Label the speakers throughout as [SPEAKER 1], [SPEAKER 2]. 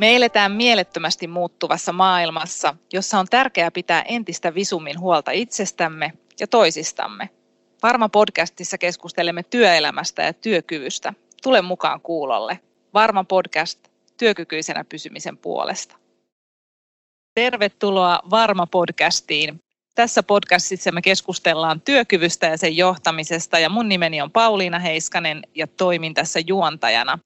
[SPEAKER 1] Me eletään mielettömästi muuttuvassa maailmassa, jossa on tärkeää pitää entistä visummin huolta itsestämme ja toisistamme. Varma podcastissa keskustelemme työelämästä ja työkyvystä. Tule mukaan kuulolle. Varma podcast työkykyisenä pysymisen puolesta. Tervetuloa Varma podcastiin. Tässä podcastissa me keskustellaan työkyvystä ja sen johtamisesta ja mun nimeni on Pauliina Heiskanen ja toimin tässä juontajana.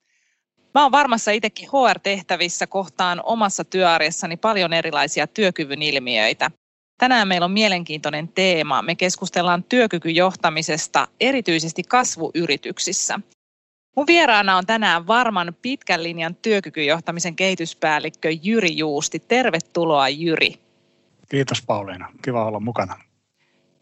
[SPEAKER 1] Mä oon varmassa itsekin HR-tehtävissä kohtaan omassa työarjessani paljon erilaisia työkyvyn ilmiöitä. Tänään meillä on mielenkiintoinen teema. Me keskustellaan työkykyjohtamisesta erityisesti kasvuyrityksissä. Mun vieraana on tänään varman pitkän linjan työkykyjohtamisen kehityspäällikkö Jyri Juusti. Tervetuloa Jyri.
[SPEAKER 2] Kiitos Pauliina. Kiva olla mukana.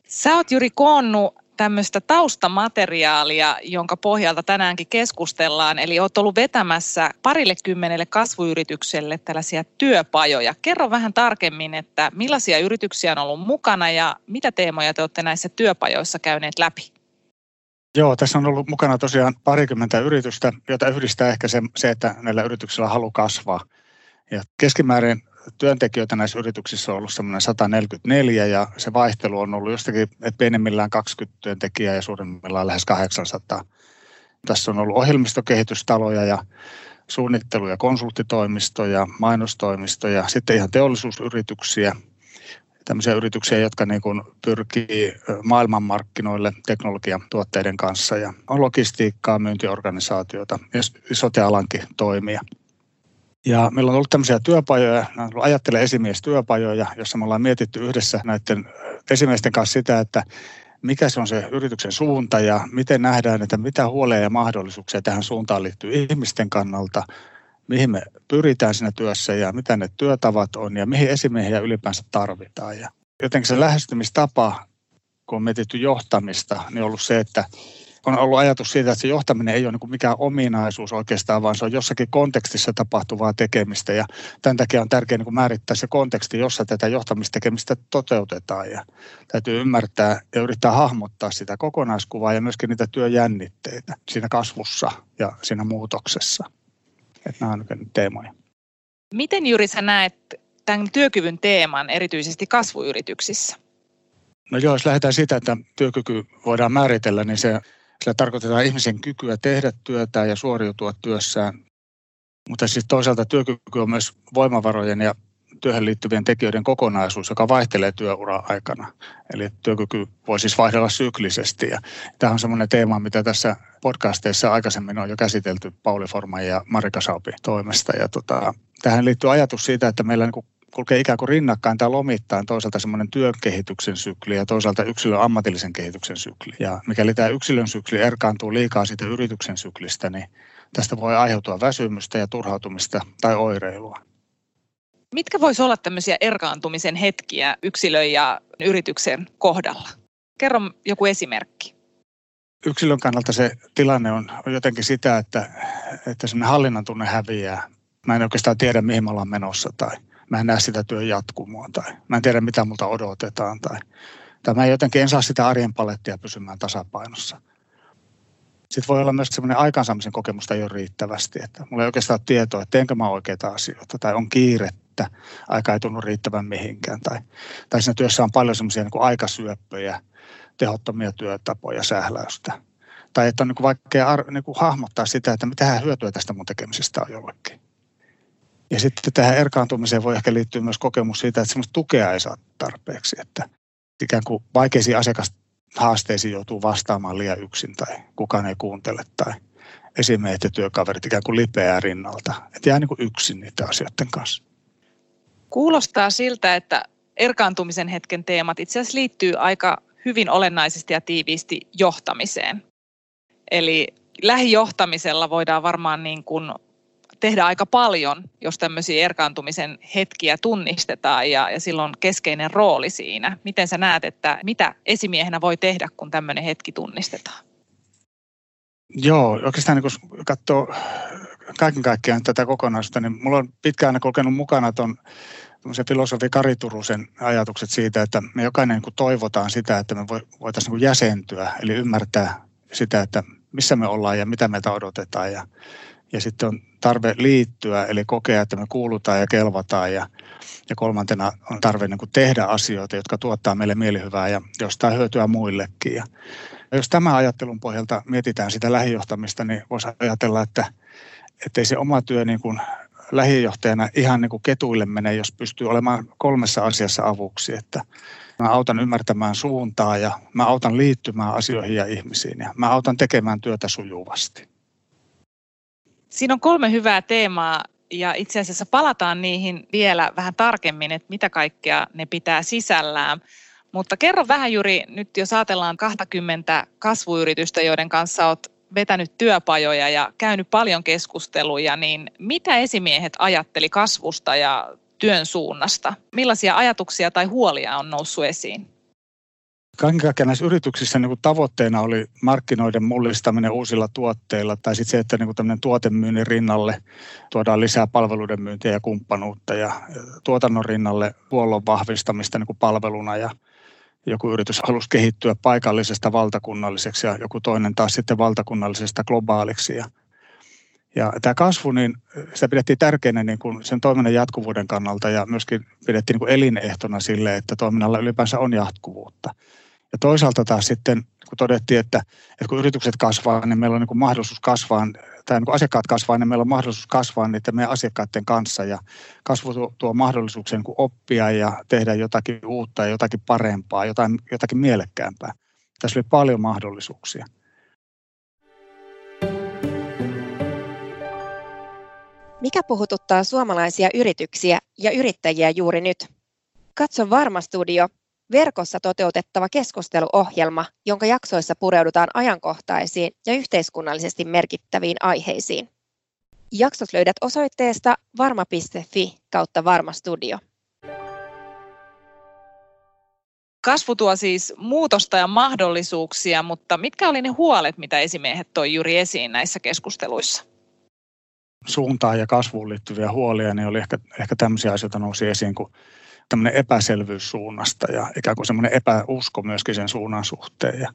[SPEAKER 1] Sä oot Jyri koonnut tämmöistä taustamateriaalia, jonka pohjalta tänäänkin keskustellaan. Eli olet ollut vetämässä parille kymmenelle kasvuyritykselle tällaisia työpajoja. Kerro vähän tarkemmin, että millaisia yrityksiä on ollut mukana ja mitä teemoja te olette näissä työpajoissa käyneet läpi?
[SPEAKER 2] Joo, tässä on ollut mukana tosiaan parikymmentä yritystä, jota yhdistää ehkä se, se että näillä yrityksillä halu kasvaa. Ja keskimäärin työntekijöitä näissä yrityksissä on ollut semmoinen 144 ja se vaihtelu on ollut jostakin, että pienemmillään 20 työntekijää ja suurimmillaan lähes 800. Tässä on ollut ohjelmistokehitystaloja ja suunnittelu- ja konsulttitoimistoja, mainostoimistoja, sitten ihan teollisuusyrityksiä, tämmöisiä yrityksiä, jotka niin kuin pyrkii maailmanmarkkinoille teknologiatuotteiden kanssa ja on logistiikkaa, myyntiorganisaatiota ja sote-alankin toimia. Ja meillä on ollut tämmöisiä työpajoja, ajattele esimiestyöpajoja, jossa me ollaan mietitty yhdessä näiden esimiesten kanssa sitä, että mikä se on se yrityksen suunta ja miten nähdään, että mitä huoleja ja mahdollisuuksia tähän suuntaan liittyy ihmisten kannalta, mihin me pyritään siinä työssä ja mitä ne työtavat on ja mihin esimiehiä ylipäänsä tarvitaan. Ja jotenkin se lähestymistapa, kun on mietitty johtamista, niin on ollut se, että on ollut ajatus siitä, että se johtaminen ei ole niin mikään ominaisuus oikeastaan, vaan se on jossakin kontekstissa tapahtuvaa tekemistä. Ja tämän takia on tärkeää niin määrittää se konteksti, jossa tätä johtamistekemistä toteutetaan. Ja täytyy ymmärtää ja yrittää hahmottaa sitä kokonaiskuvaa ja myöskin niitä työjännitteitä siinä kasvussa ja siinä muutoksessa. Että nämä on teemoja.
[SPEAKER 1] Miten Juri sä näet tämän työkyvyn teeman erityisesti kasvuyrityksissä?
[SPEAKER 2] No joo, jos lähdetään siitä, että työkyky voidaan määritellä, niin se sillä tarkoitetaan ihmisen kykyä tehdä työtä ja suoriutua työssään. Mutta siis toisaalta työkyky on myös voimavarojen ja työhön liittyvien tekijöiden kokonaisuus, joka vaihtelee työura aikana. Eli työkyky voi siis vaihdella syklisesti. Ja tämä on semmoinen teema, mitä tässä podcasteissa aikaisemmin on jo käsitelty Pauli Forman ja Marika Saupi toimesta. Ja tota, tähän liittyy ajatus siitä, että meillä niin kulkee ikään kuin rinnakkain tai lomittain toisaalta semmoinen työkehityksen sykli ja toisaalta yksilön ammatillisen kehityksen sykli. Ja mikäli tämä yksilön sykli erkaantuu liikaa siitä yrityksen syklistä, niin tästä voi aiheutua väsymystä ja turhautumista tai oireilua.
[SPEAKER 1] Mitkä voisi olla tämmöisiä erkaantumisen hetkiä yksilön ja yrityksen kohdalla? Kerro joku esimerkki.
[SPEAKER 2] Yksilön kannalta se tilanne on jotenkin sitä, että, että semmoinen hallinnan tunne häviää. Mä en oikeastaan tiedä, mihin me ollaan menossa tai – mä en näe sitä työn jatkumoa tai mä en tiedä mitä multa odotetaan tai, tai mä jotenkin en saa sitä arjen palettia pysymään tasapainossa. Sitten voi olla myös semmoinen aikansaamisen kokemusta ei ole riittävästi, että mulla ei oikeastaan ole tietoa, että teenkö mä oikeita asioita tai on kiirettä, aika ei tunnu riittävän mihinkään tai, tai siinä työssä on paljon semmoisia niin aikasyöppöjä, tehottomia työtapoja, sähläystä. Tai että on niin kuin vaikea niin kuin hahmottaa sitä, että mitä hyötyä tästä mun tekemisestä on jollekin. Ja sitten tähän erkaantumiseen voi ehkä liittyä myös kokemus siitä, että semmoista tukea ei saa tarpeeksi, että ikään kuin vaikeisiin asiakashaasteisiin joutuu vastaamaan liian yksin tai kukaan ei kuuntele tai esimiehet ja työkaverit ikään kuin lipeää rinnalta. Että jää niin kuin yksin niiden asioiden kanssa.
[SPEAKER 1] Kuulostaa siltä, että erkaantumisen hetken teemat itse asiassa liittyy aika hyvin olennaisesti ja tiiviisti johtamiseen. Eli lähijohtamisella voidaan varmaan niin kuin tehdä aika paljon, jos tämmöisiä erkaantumisen hetkiä tunnistetaan ja, ja silloin keskeinen rooli siinä. Miten sä näet, että mitä esimiehenä voi tehdä, kun tämmöinen hetki tunnistetaan?
[SPEAKER 2] Joo, oikeastaan niin kun katsoo kaiken kaikkiaan tätä kokonaisuutta, niin mulla on pitkään kulkenut mukana tuon filosofi Kari Turusen ajatukset siitä, että me jokainen niin toivotaan sitä, että me voitaisiin niin jäsentyä, eli ymmärtää sitä, että missä me ollaan ja mitä meiltä odotetaan. Ja, ja sitten on tarve liittyä, eli kokea, että me kuulutaan ja kelvataan ja, ja kolmantena on tarve niin kuin tehdä asioita, jotka tuottaa meille mielihyvää ja jostain hyötyä muillekin. Ja jos tämä ajattelun pohjalta mietitään sitä lähijohtamista, niin voisi ajatella, että ei se oma työ niin kuin lähijohtajana ihan niin kuin ketuille mene, jos pystyy olemaan kolmessa asiassa avuksi, että mä autan ymmärtämään suuntaa ja mä autan liittymään asioihin ja ihmisiin ja mä autan tekemään työtä sujuvasti.
[SPEAKER 1] Siinä on kolme hyvää teemaa ja itse asiassa palataan niihin vielä vähän tarkemmin, että mitä kaikkea ne pitää sisällään. Mutta kerro vähän Juri, nyt jos ajatellaan 20 kasvuyritystä, joiden kanssa olet vetänyt työpajoja ja käynyt paljon keskusteluja, niin mitä esimiehet ajatteli kasvusta ja työn suunnasta? Millaisia ajatuksia tai huolia on noussut esiin?
[SPEAKER 2] Kaiken näissä yrityksissä niin tavoitteena oli markkinoiden mullistaminen uusilla tuotteilla tai sitten se, että niin kuin tuotemyynnin rinnalle tuodaan lisää palveluiden myyntiä ja kumppanuutta ja tuotannon rinnalle huollon vahvistamista niin kuin palveluna ja joku yritys halusi kehittyä paikallisesta valtakunnalliseksi ja joku toinen taas sitten valtakunnallisesta globaaliksi. Ja, ja tämä kasvu, niin sitä pidettiin tärkeänä niin kuin sen toiminnan jatkuvuuden kannalta ja myöskin pidettiin niin kuin elinehtona sille, että toiminnalla ylipäänsä on jatkuvuutta. Ja toisaalta taas sitten, kun todettiin, että, että kun yritykset kasvaa, niin meillä on niin mahdollisuus kasvaa, tai niin kun asiakkaat kasvaa, niin meillä on mahdollisuus kasvaa niiden meidän asiakkaiden kanssa. Ja kasvu tuo, tuo mahdollisuuksia niin oppia ja tehdä jotakin uutta ja jotakin parempaa, jotain, jotakin mielekkäämpää. Tässä oli paljon mahdollisuuksia.
[SPEAKER 3] Mikä puhututtaa suomalaisia yrityksiä ja yrittäjiä juuri nyt? Katso Varma Studio verkossa toteutettava keskusteluohjelma, jonka jaksoissa pureudutaan ajankohtaisiin ja yhteiskunnallisesti merkittäviin aiheisiin. Jaksot löydät osoitteesta varma.fi kautta varmastudio.
[SPEAKER 1] Kasvu tuo siis muutosta ja mahdollisuuksia, mutta mitkä oli ne huolet, mitä esimiehet toi juuri esiin näissä keskusteluissa?
[SPEAKER 2] Suuntaan ja kasvuun liittyviä huolia, niin oli ehkä, ehkä tämmöisiä asioita nousi esiin, kun tämmöinen epäselvyys suunnasta ja ikään kuin semmoinen epäusko myöskin sen suunnan suhteen ja,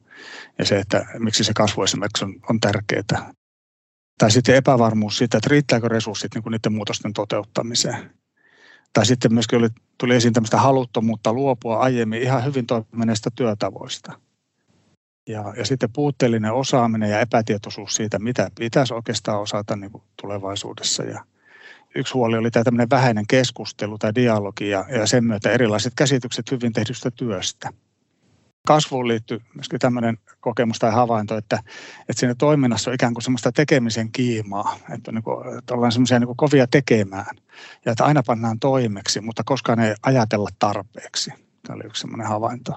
[SPEAKER 2] ja se, että miksi se kasvu esimerkiksi on, on tärkeää. Tai sitten epävarmuus siitä, että riittääkö resurssit niin kuin niiden muutosten toteuttamiseen. Tai sitten myöskin oli, tuli esiin tämmöistä haluttomuutta luopua aiemmin ihan hyvin toimineista työtavoista. Ja, ja sitten puutteellinen osaaminen ja epätietoisuus siitä, mitä pitäisi oikeastaan osata niin kuin tulevaisuudessa. Ja, yksi huoli oli tämä tämmöinen vähäinen keskustelu tai dialogi ja, ja sen myötä erilaiset käsitykset hyvin tehdystä työstä. Kasvuun liittyy myöskin tämmöinen kokemus tai havainto, että, että siinä toiminnassa on ikään kuin semmoista tekemisen kiimaa, että, niin kuin, että ollaan semmoisia niin kovia tekemään ja että aina pannaan toimeksi, mutta koskaan ei ajatella tarpeeksi. Tämä oli yksi semmoinen havainto.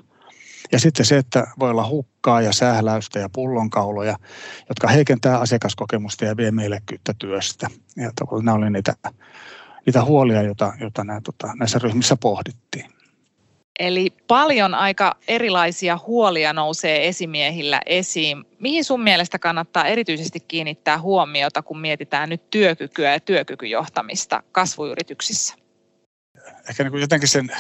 [SPEAKER 2] Ja sitten se, että voi olla hukkaa ja sähläystä ja pullonkauloja, jotka heikentää asiakaskokemusta ja vie mielekkyyttä työstä. Ja nämä oli niitä, niitä huolia, joita, joita nämä, tota, näissä ryhmissä pohdittiin.
[SPEAKER 1] Eli paljon aika erilaisia huolia nousee esimiehillä esiin. Mihin sun mielestä kannattaa erityisesti kiinnittää huomiota, kun mietitään nyt työkykyä ja työkykyjohtamista kasvuyrityksissä?
[SPEAKER 2] Ehkä niin kuin jotenkin sen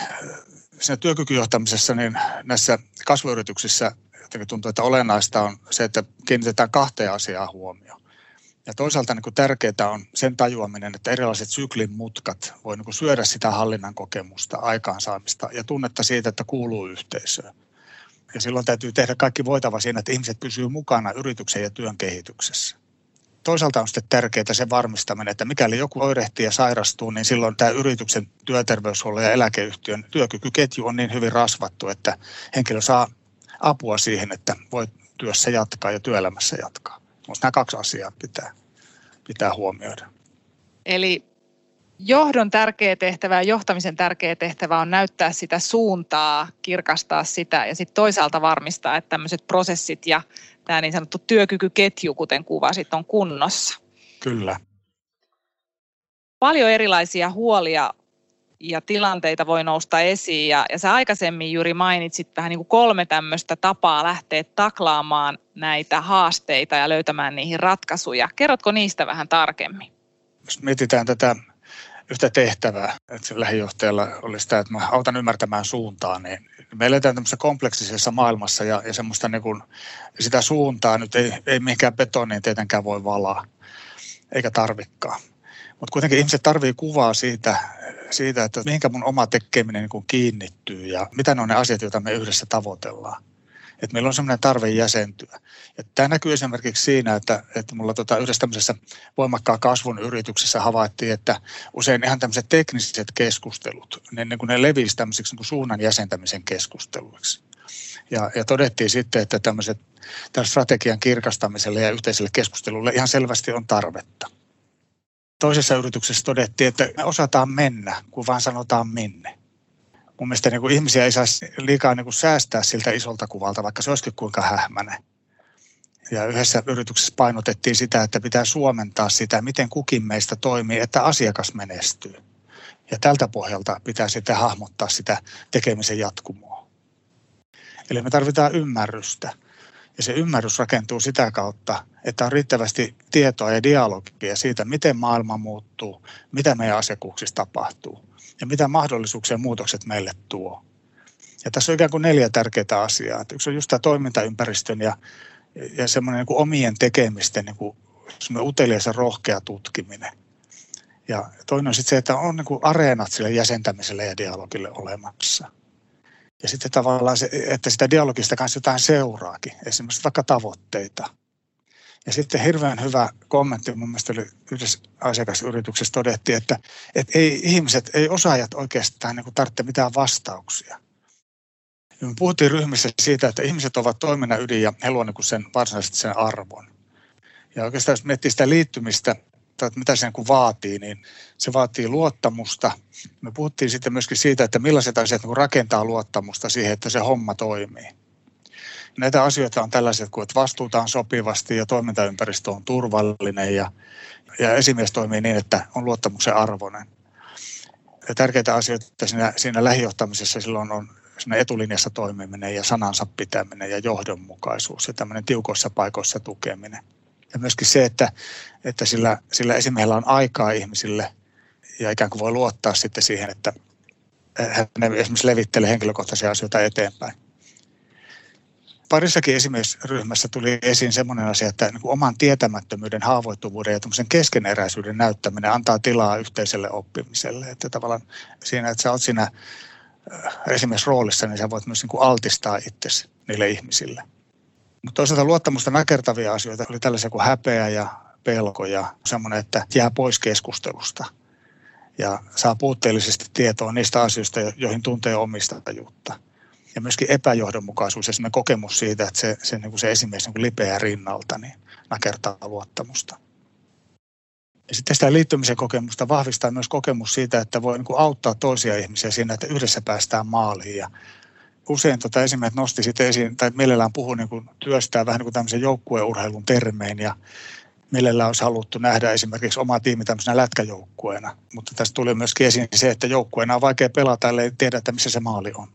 [SPEAKER 2] siinä työkykyjohtamisessa, niin näissä kasvuyrityksissä jotenkin tuntuu, että olennaista on se, että kiinnitetään kahteen asiaan huomioon. Ja toisaalta niin kuin tärkeää on sen tajuaminen, että erilaiset syklin mutkat voi niin syödä sitä hallinnan kokemusta, aikaansaamista ja tunnetta siitä, että kuuluu yhteisöön. Ja silloin täytyy tehdä kaikki voitava siinä, että ihmiset pysyvät mukana yrityksen ja työn kehityksessä toisaalta on sitten tärkeää se varmistaminen, että mikäli joku oirehtii ja sairastuu, niin silloin tämä yrityksen työterveyshuollon ja eläkeyhtiön työkykyketju on niin hyvin rasvattu, että henkilö saa apua siihen, että voi työssä jatkaa ja työelämässä jatkaa. Mutta nämä kaksi asiaa pitää, pitää huomioida.
[SPEAKER 1] Eli johdon tärkeä tehtävä ja johtamisen tärkeä tehtävä on näyttää sitä suuntaa, kirkastaa sitä ja sitten toisaalta varmistaa, että tämmöiset prosessit ja tämä niin sanottu työkykyketju, kuten kuvasit, on kunnossa.
[SPEAKER 2] Kyllä.
[SPEAKER 1] Paljon erilaisia huolia ja tilanteita voi nousta esiin. Ja, ja sä aikaisemmin juuri mainitsit vähän niin kuin kolme tämmöistä tapaa lähteä taklaamaan näitä haasteita ja löytämään niihin ratkaisuja. Kerrotko niistä vähän tarkemmin?
[SPEAKER 2] Jos mietitään tätä yhtä tehtävää, että lähijohtajalla oli sitä, että mä autan ymmärtämään suuntaa, niin me eletään tämmöisessä kompleksisessa maailmassa ja, ja semmoista niin kuin, sitä suuntaa nyt ei, ei mihinkään betoniin tietenkään voi valaa, eikä tarvikkaa. Mutta kuitenkin ihmiset tarvii kuvaa siitä, siitä, että mihinkä mun oma tekeminen niin kiinnittyy ja mitä ne on ne asiat, joita me yhdessä tavoitellaan. Että meillä on semmoinen tarve jäsentyä. Ja tämä näkyy esimerkiksi siinä, että, että mulla tota yhdessä tämmöisessä voimakkaan kasvun yrityksessä havaittiin, että usein ihan tämmöiset tekniset keskustelut, ne, niin ne levisivät tämmöiseksi niin suunnan jäsentämisen keskusteluiksi. Ja, ja todettiin sitten, että tämmöiset strategian kirkastamiselle ja yhteiselle keskustelulle ihan selvästi on tarvetta. Toisessa yrityksessä todettiin, että me osataan mennä, kun vaan sanotaan minne. Mun mielestä niin kuin ihmisiä ei saisi liikaa niin kuin säästää siltä isolta kuvalta, vaikka se olisikin kuinka hähmäinen. Ja yhdessä yrityksessä painotettiin sitä, että pitää suomentaa sitä, miten kukin meistä toimii, että asiakas menestyy. Ja tältä pohjalta pitää sitten hahmottaa sitä tekemisen jatkumoa. Eli me tarvitaan ymmärrystä. Ja se ymmärrys rakentuu sitä kautta, että on riittävästi tietoa ja dialogia siitä, miten maailma muuttuu, mitä meidän asiakkuuksissa tapahtuu ja mitä mahdollisuuksia muutokset meille tuo. Ja tässä on ikään kuin neljä tärkeää asiaa. Yksi on just tämä toimintaympäristön ja, ja semmoinen niin kuin omien tekemisten niin kuin utelias ja rohkea tutkiminen. Ja toinen on sitten se, että on niin kuin areenat sille jäsentämiselle ja dialogille olemassa. Ja sitten tavallaan se, että sitä dialogista kanssa jotain seuraakin, esimerkiksi vaikka tavoitteita. Ja sitten hirveän hyvä kommentti mun mielestä oli yhdessä asiakasyrityksessä todettiin, että, että ei ihmiset, ei osaajat oikeastaan niin tarvitse mitään vastauksia. Ja me puhuttiin ryhmissä siitä, että ihmiset ovat toiminnan ydin ja he luovat niin sen varsinaisesti sen arvon. Ja oikeastaan jos miettii sitä liittymistä, että mitä se niin vaatii, niin se vaatii luottamusta. Me puhuttiin sitten myöskin siitä, että millaiset asiat niin rakentaa luottamusta siihen, että se homma toimii. Näitä asioita on tällaiset kuin, että vastuuta on sopivasti ja toimintaympäristö on turvallinen ja, ja esimies toimii niin, että on luottamuksen arvoinen. Ja tärkeitä asioita siinä, siinä lähijohtamisessa silloin on siinä etulinjassa toimiminen ja sanansa pitäminen ja johdonmukaisuus ja tämmöinen tiukoissa paikoissa tukeminen. Ja myöskin se, että, että sillä, sillä esimiehellä on aikaa ihmisille ja ikään kuin voi luottaa sitten siihen, että hän esimerkiksi levittelee henkilökohtaisia asioita eteenpäin parissakin ryhmässä tuli esiin sellainen asia, että niin kuin oman tietämättömyyden, haavoittuvuuden ja keskeneräisyyden näyttäminen antaa tilaa yhteiselle oppimiselle. Että tavallaan siinä, että sä oot siinä äh, esimerkiksi roolissa, niin sä voit myös niin kuin altistaa itsesi niille ihmisille. Mutta toisaalta luottamusta nakertavia asioita oli tällaisia kuin häpeä ja pelko ja semmoinen, että jää pois keskustelusta ja saa puutteellisesti tietoa niistä asioista, joihin tuntee omistajuutta ja myöskin epäjohdonmukaisuus ja kokemus siitä, että se, se, niin kuin se esimies niin kuin lipeää rinnalta, niin nakertaa luottamusta. Ja sitten sitä liittymisen kokemusta vahvistaa myös kokemus siitä, että voi niin kuin auttaa toisia ihmisiä siinä, että yhdessä päästään maaliin. Ja usein tota esimerkiksi nosti sitten esiin, tai mielellään puhuu niin kuin työstää vähän niin kuin tämmöisen joukkueurheilun termein ja mielellään olisi haluttu nähdä esimerkiksi oma tiimi tämmöisenä lätkäjoukkueena. Mutta tässä tuli myöskin esiin se, että joukkueena on vaikea pelata, ellei tiedä, että missä se maali on.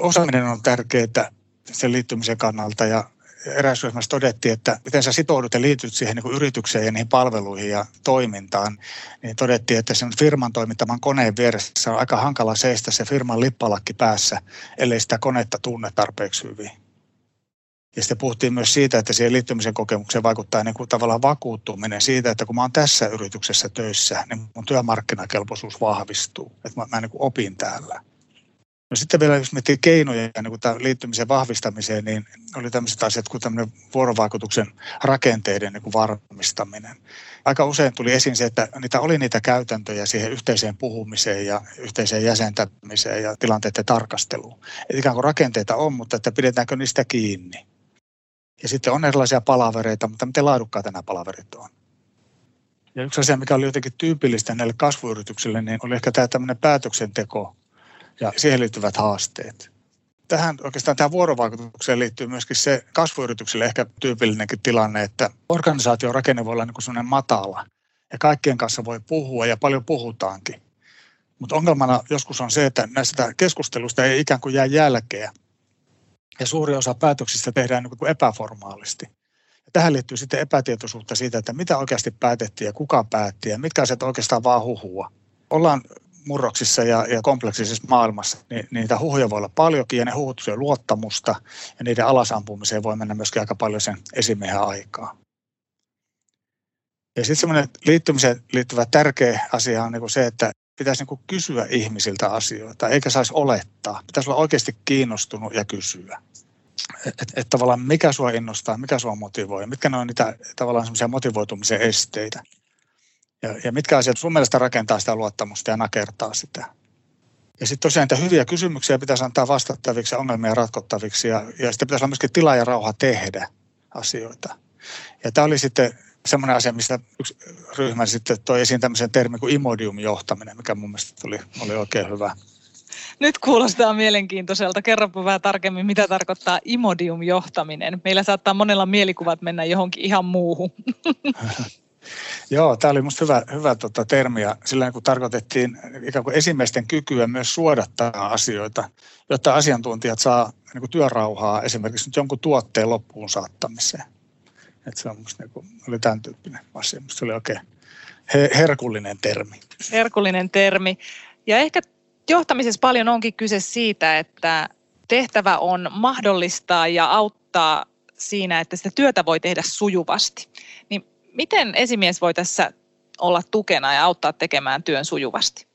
[SPEAKER 2] Osaaminen on tärkeää sen liittymisen kannalta ja eräs ryhmässä todettiin, että miten sä sitoudut ja liityt siihen niin yritykseen ja niihin palveluihin ja toimintaan, niin todettiin, että sen firman toimittaman koneen vieressä on aika hankala seistä se firman lippalakki päässä, ellei sitä konetta tunne tarpeeksi hyvin. Ja sitten puhuttiin myös siitä, että siihen liittymisen kokemukseen vaikuttaa niin kuin tavallaan vakuuttuminen siitä, että kun mä oon tässä yrityksessä töissä, niin mun työmarkkinakelpoisuus vahvistuu, että mä, mä niin kuin opin täällä. No sitten vielä, jos miettii keinoja niin kuin liittymisen vahvistamiseen, niin oli tämmöiset asiat kuin tämmöinen vuorovaikutuksen rakenteiden niin kuin varmistaminen. Aika usein tuli esiin se, että niitä oli niitä käytäntöjä siihen yhteiseen puhumiseen ja yhteiseen jäsentämiseen ja tilanteiden tarkasteluun. Et ikään kuin rakenteita on, mutta että pidetäänkö niistä kiinni. Ja sitten on erilaisia palavereita, mutta miten laadukkaita nämä palaverit on. Ja yksi asia, mikä oli jotenkin tyypillistä näille kasvuyrityksille, niin oli ehkä tämä tämmöinen päätöksenteko ja siihen liittyvät haasteet. Tähän oikeastaan tähän vuorovaikutukseen liittyy myöskin se kasvuyritykselle ehkä tyypillinenkin tilanne, että organisaation rakenne voi olla niin kuin matala ja kaikkien kanssa voi puhua ja paljon puhutaankin. Mutta ongelmana joskus on se, että näistä keskustelusta ei ikään kuin jää jälkeä ja suuri osa päätöksistä tehdään niin kuin epäformaalisti. Ja tähän liittyy sitten epätietoisuutta siitä, että mitä oikeasti päätettiin ja kuka päätti ja mitkä asiat oikeastaan vaan huhua. Ollaan murroksissa ja, ja kompleksisessa maailmassa, niin niitä huhuja voi olla paljonkin ja ne huhut syö luottamusta ja niiden alasampumiseen voi mennä myöskin aika paljon sen esimiehen aikaa. Ja sitten semmoinen liittymiseen liittyvä tärkeä asia on niin se, että pitäisi niin kysyä ihmisiltä asioita, eikä saisi olettaa. Pitäisi olla oikeasti kiinnostunut ja kysyä. Että et tavallaan mikä sua innostaa, mikä sua motivoi, mitkä ne on niitä tavallaan semmoisia motivoitumisen esteitä. Ja, ja mitkä asiat sun mielestä rakentaa sitä luottamusta ja nakertaa sitä. Ja sitten tosiaan niitä hyviä kysymyksiä pitäisi antaa vastattaviksi ja ongelmia ratkottaviksi. Ja, ja sitten pitäisi olla myöskin tila ja rauha tehdä asioita. Ja tämä oli sitten semmoinen asia, mistä yksi ryhmä sitten toi esiin tämmöisen termin kuin imodium-johtaminen, mikä mun mielestä oli, oli oikein hyvä.
[SPEAKER 1] Nyt kuulostaa mielenkiintoiselta. Kerropa vähän tarkemmin, mitä tarkoittaa imodium-johtaminen. Meillä saattaa monella mielikuvat mennä johonkin ihan muuhun.
[SPEAKER 2] Joo, tämä oli minusta hyvä, hyvä tota, termi ja sillä kun tarkoitettiin ikään kuin esimiesten kykyä myös suodattaa asioita, jotta asiantuntijat saa niin kuin työrauhaa esimerkiksi nyt jonkun tuotteen loppuun saattamiseen. Että se on musta niin kuin, oli tämän tyyppinen asia. Musta se oli oikein herkullinen termi.
[SPEAKER 1] Herkullinen termi. Ja ehkä johtamisessa paljon onkin kyse siitä, että tehtävä on mahdollistaa ja auttaa siinä, että sitä työtä voi tehdä sujuvasti. Niin miten esimies voi tässä olla tukena ja auttaa tekemään työn sujuvasti?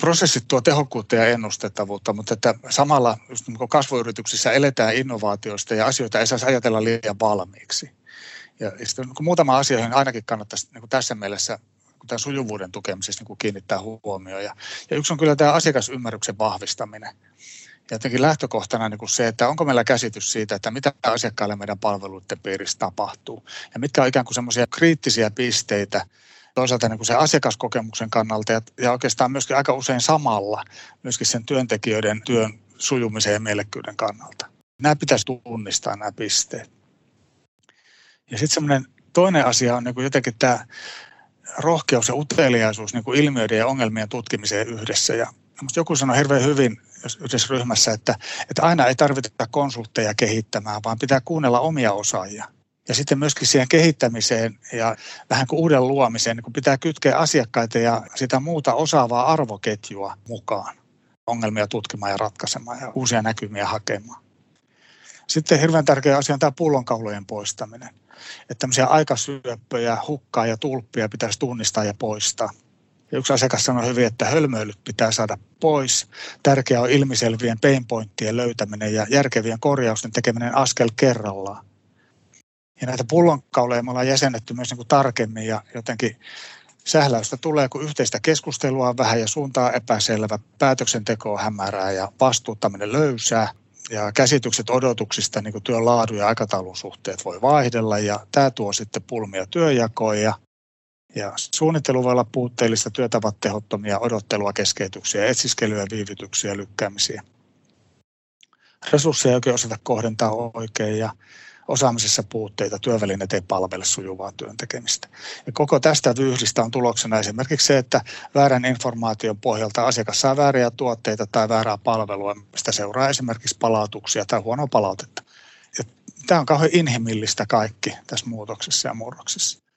[SPEAKER 2] Prosessit tuo tehokkuutta ja ennustettavuutta, mutta että samalla just niin kasvuyrityksissä eletään innovaatioista ja asioita ei saisi ajatella liian valmiiksi. Ja sitten niin muutama asia, joihin ainakin kannattaisi niin kuin tässä mielessä tämän sujuvuuden tukemisessa niin kiinnittää huomioon. Ja, ja yksi on kyllä tämä asiakasymmärryksen vahvistaminen. Jotenkin lähtökohtana niin kuin se, että onko meillä käsitys siitä, että mitä asiakkaille meidän palveluiden piirissä tapahtuu. Ja mitkä on ikään kuin semmoisia kriittisiä pisteitä, toisaalta niin kuin se asiakaskokemuksen kannalta ja, ja oikeastaan myöskin aika usein samalla myöskin sen työntekijöiden työn sujumisen ja mielekkyyden kannalta. Nämä pitäisi tunnistaa nämä pisteet. Ja sitten semmoinen toinen asia on niin kuin jotenkin tämä rohkeus ja uteliaisuus niin kuin ilmiöiden ja ongelmien tutkimiseen yhdessä. Ja joku sanoi hirveän hyvin yhdessä ryhmässä, että, että aina ei tarvita konsultteja kehittämään, vaan pitää kuunnella omia osaajia. Ja sitten myöskin siihen kehittämiseen ja vähän kuin uuden luomiseen, niin kun pitää kytkeä asiakkaita ja sitä muuta osaavaa arvoketjua mukaan ongelmia tutkimaan ja ratkaisemaan ja uusia näkymiä hakemaan. Sitten hirveän tärkeä asia on tämä pullonkaulojen poistaminen. Että tämmöisiä aikasyöppöjä, hukkaa ja tulppia pitäisi tunnistaa ja poistaa. Yksi asiakas sanoi hyvin, että hölmöilyt pitää saada pois. Tärkeää on ilmiselvien painpointtien löytäminen ja järkevien korjausten tekeminen askel kerrallaan. Ja näitä pullonkauleja me ollaan jäsennetty myös niin kuin tarkemmin ja jotenkin sähläystä tulee, kun yhteistä keskustelua on vähän ja suuntaa epäselvä, päätöksenteko on hämärää ja vastuuttaminen löysää ja käsitykset odotuksista, niin kuin työn laadun ja aikataulun suhteet voi vaihdella ja tämä tuo sitten pulmia työjakoon ja, ja suunnittelu voi olla puutteellista, työtavat tehottomia, odottelua, keskeytyksiä, etsiskelyä, viivytyksiä, lykkäämisiä. Resursseja ei osata kohdentaa oikein ja osaamisessa puutteita, työvälineet ei palvele sujuvaa työn tekemistä. Ja koko tästä vyyhdistä on tuloksena esimerkiksi se, että väärän informaation pohjalta asiakas saa vääriä tuotteita tai väärää palvelua, mistä seuraa esimerkiksi palautuksia tai huonoa palautetta. Ja tämä on kauhean inhimillistä kaikki tässä muutoksessa ja murroksessa.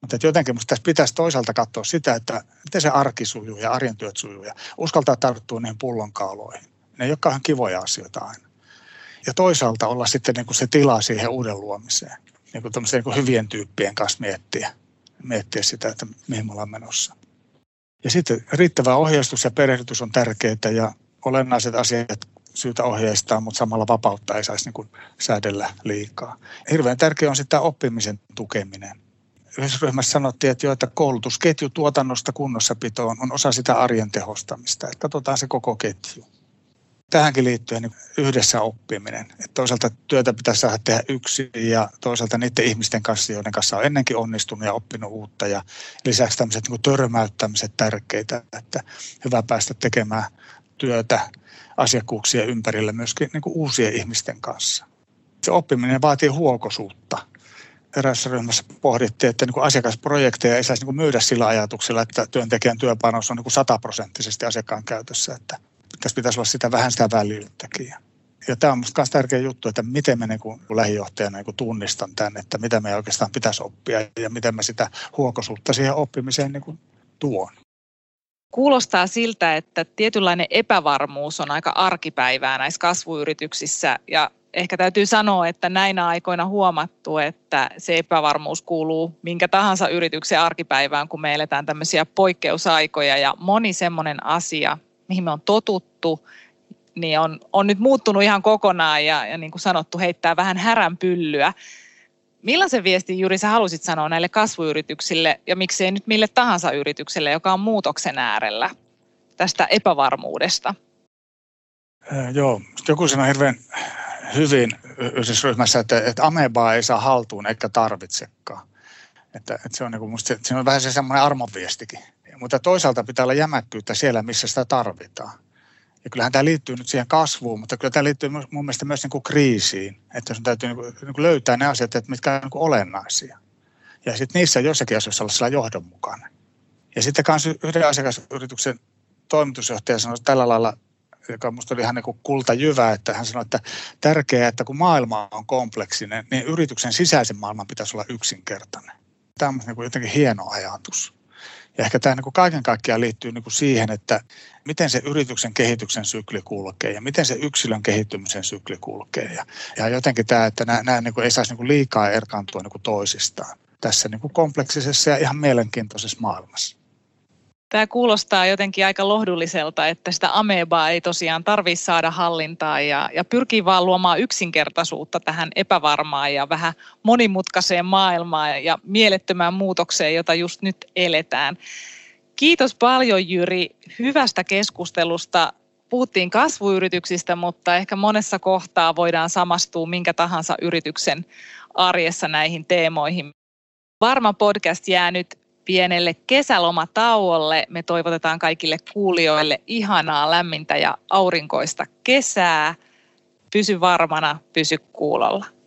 [SPEAKER 2] Mutta jotenkin minusta tässä pitäisi toisaalta katsoa sitä, että miten se arki sujuu ja arjen työt sujuu ja uskaltaa tarttua niihin pullonkauloihin. Ne ei ole kauhean kivoja asioita aina ja toisaalta olla sitten niin kuin se tila siihen uuden luomiseen. Niin kuin niin kuin hyvien tyyppien kanssa miettiä, miettiä sitä, että mihin me ollaan menossa. Ja sitten riittävä ohjeistus ja perehdytys on tärkeää ja olennaiset asiat syytä ohjeistaa, mutta samalla vapautta ei saisi niin kuin säädellä liikaa. Hirveän tärkeää on sitten oppimisen tukeminen. Yhdessä ryhmässä sanottiin, että, jo, että koulutusketju tuotannosta kunnossapitoon on osa sitä arjen tehostamista. Että katsotaan se koko ketju tähänkin liittyen niin yhdessä oppiminen. Että toisaalta työtä pitäisi saada tehdä yksin ja toisaalta niiden ihmisten kanssa, joiden kanssa on ennenkin onnistunut ja oppinut uutta. Ja lisäksi tämmöiset niin törmäyttämiset tärkeitä, että hyvä päästä tekemään työtä asiakkuuksien ympärillä myöskin niin uusien ihmisten kanssa. Se oppiminen vaatii huokosuutta. Erässä ryhmässä pohdittiin, että niin asiakasprojekteja ei saisi niin myydä sillä ajatuksella, että työntekijän työpanos on niin sataprosenttisesti asiakkaan käytössä, että tässä pitäisi olla sitä vähän sitä väljyyttäkin. Ja tämä on minusta myös tärkeä juttu, että miten mä niin kuin lähijohtajana niin kuin tunnistan tämän, että mitä me oikeastaan pitäisi oppia ja miten mä sitä huokosuutta siihen oppimiseen niin kuin tuon.
[SPEAKER 1] Kuulostaa siltä, että tietynlainen epävarmuus on aika arkipäivää näissä kasvuyrityksissä ja ehkä täytyy sanoa, että näinä aikoina huomattu, että se epävarmuus kuuluu minkä tahansa yrityksen arkipäivään, kun me eletään tämmöisiä poikkeusaikoja ja moni semmoinen asia, mihin me on totuttu, niin on, on nyt muuttunut ihan kokonaan ja, ja niin kuin sanottu, heittää vähän häränpyllyä. Millaisen viestin juuri sä halusit sanoa näille kasvuyrityksille ja miksei nyt mille tahansa yritykselle, joka on muutoksen äärellä tästä epävarmuudesta?
[SPEAKER 2] Äh, joo, joku sanoi hirveän hyvin yhdysryhmässä, että, että amebaa ei saa haltuun eikä tarvitsekaan. Että, että se on, niin kuin musta, se on vähän se semmoinen armonviestikin. Mutta toisaalta pitää olla jämäkkyyttä siellä, missä sitä tarvitaan. Ja kyllähän tämä liittyy nyt siihen kasvuun, mutta kyllä tämä liittyy mun mielestä myös niin kuin kriisiin. Että jos täytyy niin kuin, niin kuin löytää ne asiat, että mitkä on niin kuin olennaisia. Ja sitten niissä jossakin asioissa olla sillä johdonmukainen. Ja sitten myös yhden asiakasyrityksen toimitusjohtaja sanoi tällä lailla, joka minusta oli ihan niin kultajyvä, että hän sanoi, että tärkeää, että kun maailma on kompleksinen, niin yrityksen sisäisen maailman pitäisi olla yksinkertainen. Tämä on niin jotenkin hieno ajatus. Ja ehkä tämä niin kaiken kaikkiaan liittyy niin siihen, että miten se yrityksen kehityksen sykli kulkee ja miten se yksilön kehittymisen sykli kulkee. Ja, ja jotenkin tämä, että nämä, nämä niin ei saisi niin liikaa erkaantua niin toisistaan tässä niin kompleksisessa ja ihan mielenkiintoisessa maailmassa.
[SPEAKER 1] Tämä kuulostaa jotenkin aika lohdulliselta, että sitä amebaa ei tosiaan tarvitse saada hallintaa ja, ja pyrkii vaan luomaan yksinkertaisuutta tähän epävarmaan ja vähän monimutkaiseen maailmaan ja mielettömään muutokseen, jota just nyt eletään. Kiitos paljon Jyri hyvästä keskustelusta. Puhuttiin kasvuyrityksistä, mutta ehkä monessa kohtaa voidaan samastua minkä tahansa yrityksen arjessa näihin teemoihin. Varma podcast jää nyt pienelle kesälomatauolle. Me toivotetaan kaikille kuulijoille ihanaa, lämmintä ja aurinkoista kesää. Pysy varmana, pysy kuulolla.